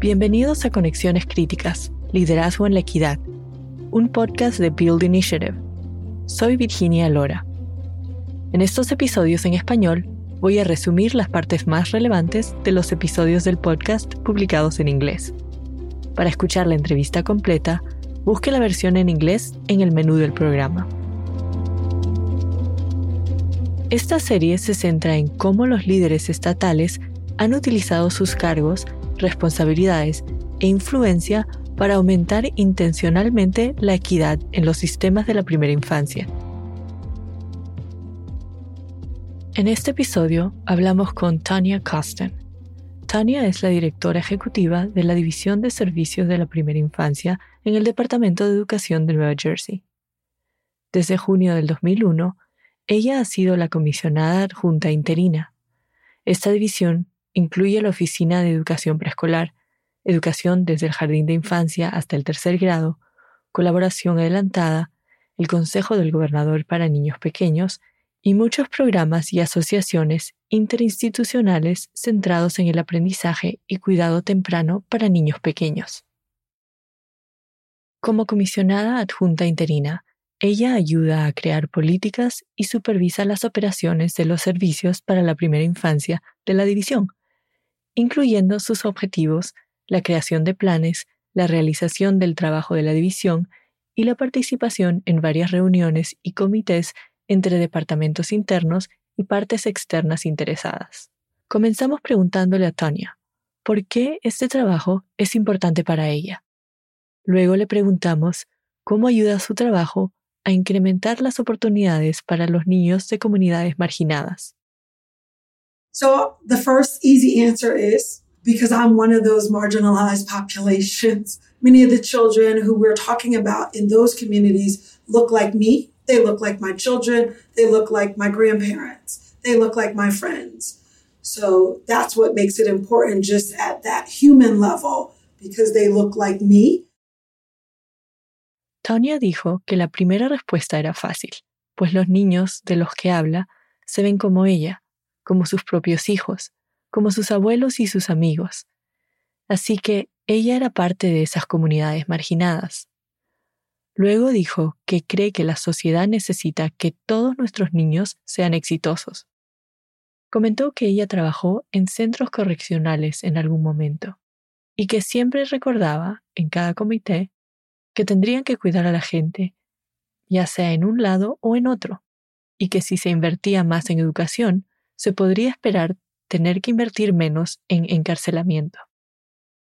Bienvenidos a Conexiones Críticas, Liderazgo en la Equidad, un podcast de Build Initiative. Soy Virginia Lora. En estos episodios en español voy a resumir las partes más relevantes de los episodios del podcast publicados en inglés. Para escuchar la entrevista completa, busque la versión en inglés en el menú del programa. Esta serie se centra en cómo los líderes estatales han utilizado sus cargos responsabilidades e influencia para aumentar intencionalmente la equidad en los sistemas de la primera infancia. En este episodio hablamos con Tanya Costen. Tanya es la directora ejecutiva de la División de Servicios de la Primera Infancia en el Departamento de Educación de Nueva Jersey. Desde junio del 2001, ella ha sido la comisionada adjunta interina. Esta división incluye la Oficina de Educación Preescolar, educación desde el jardín de infancia hasta el tercer grado, colaboración adelantada, el Consejo del Gobernador para Niños Pequeños y muchos programas y asociaciones interinstitucionales centrados en el aprendizaje y cuidado temprano para niños pequeños. Como comisionada adjunta interina, ella ayuda a crear políticas y supervisa las operaciones de los servicios para la primera infancia de la división, incluyendo sus objetivos, la creación de planes, la realización del trabajo de la división y la participación en varias reuniones y comités entre departamentos internos y partes externas interesadas. Comenzamos preguntándole a Tania, ¿por qué este trabajo es importante para ella? Luego le preguntamos cómo ayuda su trabajo a incrementar las oportunidades para los niños de comunidades marginadas. So the first easy answer is because I'm one of those marginalized populations. Many of the children who we're talking about in those communities look like me. They look like my children. They look like my grandparents. They look like my friends. So that's what makes it important just at that human level because they look like me. Tania dijo que la primera respuesta era fácil, pues los niños de los que habla se ven como ella, como sus propios hijos, como sus abuelos y sus amigos. Así que ella era parte de esas comunidades marginadas. Luego dijo que cree que la sociedad necesita que todos nuestros niños sean exitosos. Comentó que ella trabajó en centros correccionales en algún momento y que siempre recordaba, en cada comité, que tendrían que cuidar a la gente, ya sea en un lado o en otro, y que si se invertía más en educación, se podría esperar tener que invertir menos en encarcelamiento.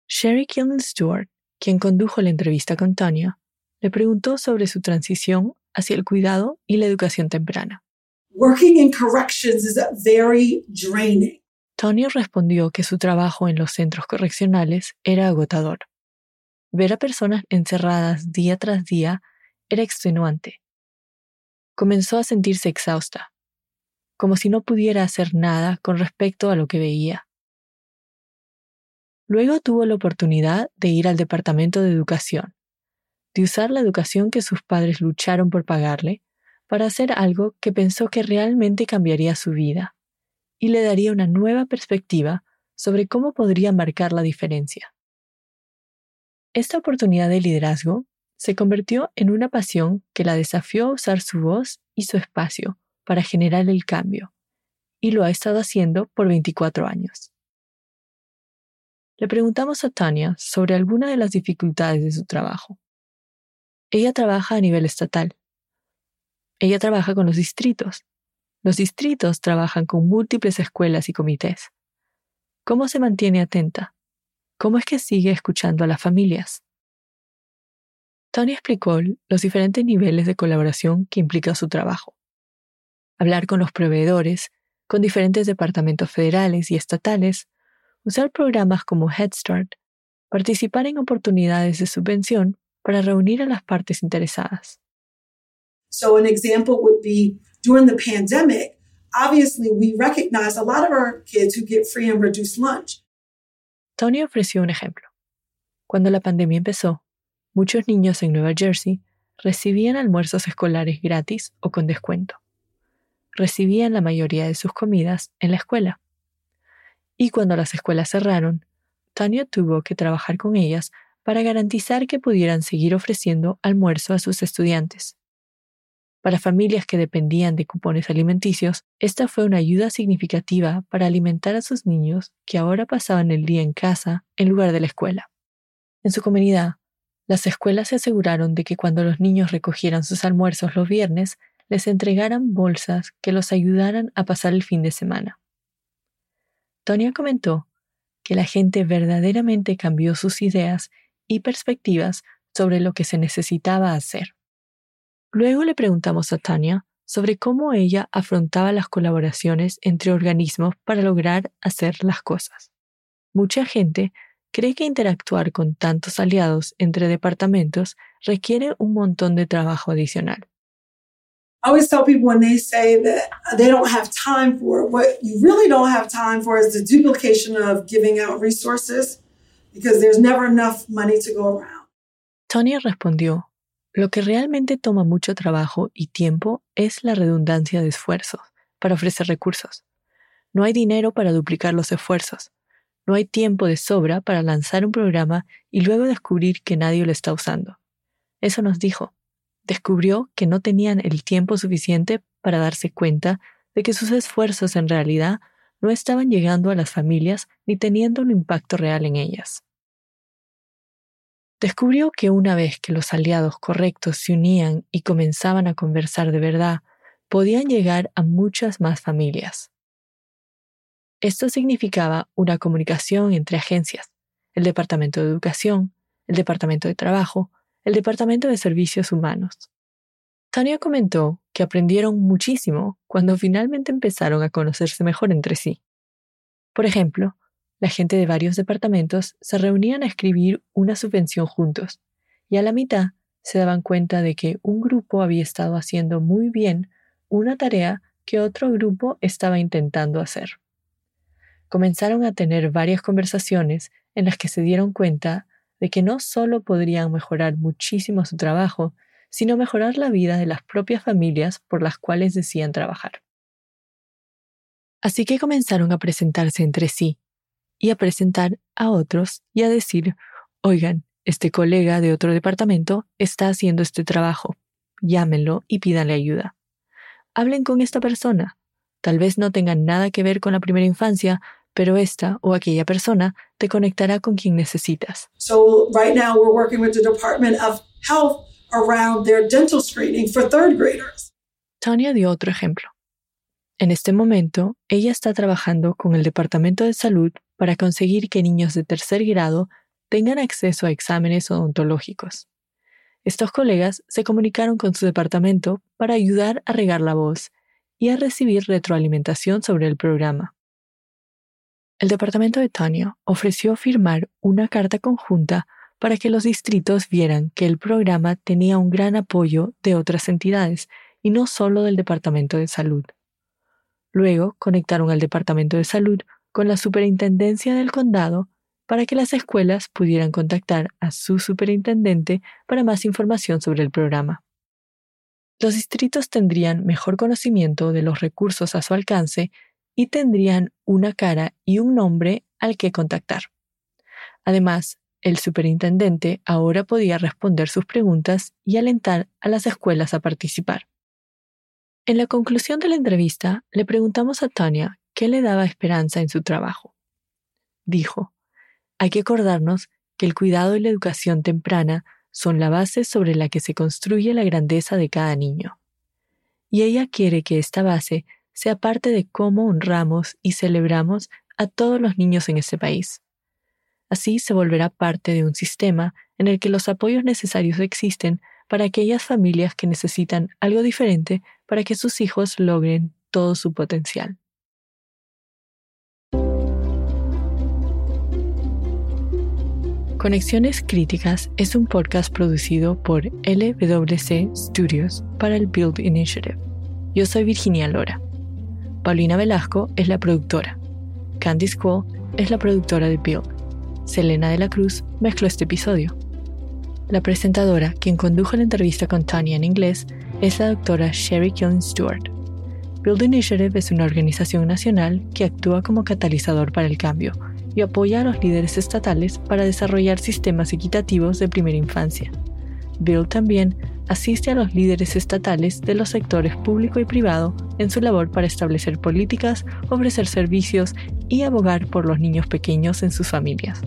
Sherry Killen Stewart, quien condujo la entrevista con Tanya, le preguntó sobre su transición hacia el cuidado y la educación temprana. Working in corrections is very draining. Tanya respondió que su trabajo en los centros correccionales era agotador. Ver a personas encerradas día tras día era extenuante. Comenzó a sentirse exhausta como si no pudiera hacer nada con respecto a lo que veía. Luego tuvo la oportunidad de ir al Departamento de Educación, de usar la educación que sus padres lucharon por pagarle para hacer algo que pensó que realmente cambiaría su vida y le daría una nueva perspectiva sobre cómo podría marcar la diferencia. Esta oportunidad de liderazgo se convirtió en una pasión que la desafió a usar su voz y su espacio para generar el cambio, y lo ha estado haciendo por 24 años. Le preguntamos a Tania sobre algunas de las dificultades de su trabajo. Ella trabaja a nivel estatal. Ella trabaja con los distritos. Los distritos trabajan con múltiples escuelas y comités. ¿Cómo se mantiene atenta? ¿Cómo es que sigue escuchando a las familias? Tania explicó los diferentes niveles de colaboración que implica su trabajo hablar con los proveedores, con diferentes departamentos federales y estatales, usar programas como Head Start, participar en oportunidades de subvención para reunir a las partes interesadas. So an example would be during the pandemic, obviously we recognize a lot of our kids who get free and reduced lunch. Tony ofreció un ejemplo. Cuando la pandemia empezó, muchos niños en Nueva Jersey recibían almuerzos escolares gratis o con descuento. Recibían la mayoría de sus comidas en la escuela. Y cuando las escuelas cerraron, Tania tuvo que trabajar con ellas para garantizar que pudieran seguir ofreciendo almuerzo a sus estudiantes. Para familias que dependían de cupones alimenticios, esta fue una ayuda significativa para alimentar a sus niños que ahora pasaban el día en casa en lugar de la escuela. En su comunidad, las escuelas se aseguraron de que cuando los niños recogieran sus almuerzos los viernes, les entregaran bolsas que los ayudaran a pasar el fin de semana. Tonia comentó que la gente verdaderamente cambió sus ideas y perspectivas sobre lo que se necesitaba hacer. Luego le preguntamos a Tania sobre cómo ella afrontaba las colaboraciones entre organismos para lograr hacer las cosas. Mucha gente cree que interactuar con tantos aliados entre departamentos requiere un montón de trabajo adicional. I always tell people when they say that they don't have time for it, what you really don't have time for is the duplication of giving out resources because there's never enough money to go around. Tony respondió lo que realmente toma mucho trabajo y tiempo es la redundancia de esfuerzos para ofrecer recursos. No hay dinero para duplicar los esfuerzos. No hay tiempo de sobra para lanzar un programa y luego descubrir que nadie lo está usando. Eso nos dijo. Descubrió que no tenían el tiempo suficiente para darse cuenta de que sus esfuerzos en realidad no estaban llegando a las familias ni teniendo un impacto real en ellas descubrió que una vez que los aliados correctos se unían y comenzaban a conversar de verdad, podían llegar a muchas más familias. Esto significaba una comunicación entre agencias, el Departamento de Educación, el Departamento de Trabajo, el Departamento de Servicios Humanos. Tania comentó que aprendieron muchísimo cuando finalmente empezaron a conocerse mejor entre sí. Por ejemplo, la gente de varios departamentos se reunían a escribir una subvención juntos, y a la mitad se daban cuenta de que un grupo había estado haciendo muy bien una tarea que otro grupo estaba intentando hacer. Comenzaron a tener varias conversaciones en las que se dieron cuenta de que no solo podrían mejorar muchísimo su trabajo, sino mejorar la vida de las propias familias por las cuales decían trabajar. Así que comenzaron a presentarse entre sí y a presentar a otros y a decir, oigan, este colega de otro departamento está haciendo este trabajo, llámenlo y pídanle ayuda. Hablen con esta persona. Tal vez no tengan nada que ver con la primera infancia, pero esta o aquella persona te conectará con quien necesitas. So right now we're working with the Department of Health around their dental screening for third graders. Tania dio otro ejemplo. En este momento, ella está trabajando con el Departamento de Salud para conseguir que niños de tercer grado tengan acceso a exámenes odontológicos. Estos colegas se comunicaron con su departamento para ayudar a regar la voz y a recibir retroalimentación sobre el programa. El departamento de Tania ofreció firmar una carta conjunta para que los distritos vieran que el programa tenía un gran apoyo de otras entidades y no solo del Departamento de Salud. Luego conectaron al Departamento de Salud con la superintendencia del condado para que las escuelas pudieran contactar a su superintendente para más información sobre el programa. Los distritos tendrían mejor conocimiento de los recursos a su alcance y tendrían una cara y un nombre al que contactar. Además, el superintendente ahora podía responder sus preguntas y alentar a las escuelas a participar. En la conclusión de la entrevista, le preguntamos a Tania ¿Qué le daba esperanza en su trabajo? Dijo, hay que acordarnos que el cuidado y la educación temprana son la base sobre la que se construye la grandeza de cada niño. Y ella quiere que esta base sea parte de cómo honramos y celebramos a todos los niños en este país. Así se volverá parte de un sistema en el que los apoyos necesarios existen para aquellas familias que necesitan algo diferente para que sus hijos logren todo su potencial. Conexiones Críticas es un podcast producido por LWC Studios para el Build Initiative. Yo soy Virginia Lora. Paulina Velasco es la productora. Candice Cole es la productora de Build. Selena de la Cruz mezcló este episodio. La presentadora, quien condujo la entrevista con Tanya en inglés, es la doctora Sherry Killing Stewart. Build Initiative es una organización nacional que actúa como catalizador para el cambio y apoya a los líderes estatales para desarrollar sistemas equitativos de primera infancia. Build también asiste a los líderes estatales de los sectores público y privado en su labor para establecer políticas, ofrecer servicios y abogar por los niños pequeños en sus familias.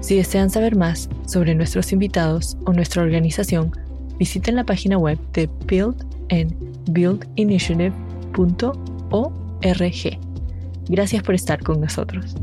Si desean saber más sobre nuestros invitados o nuestra organización, visiten la página web de Build en buildinitiative.org. Gracias por estar con nosotros.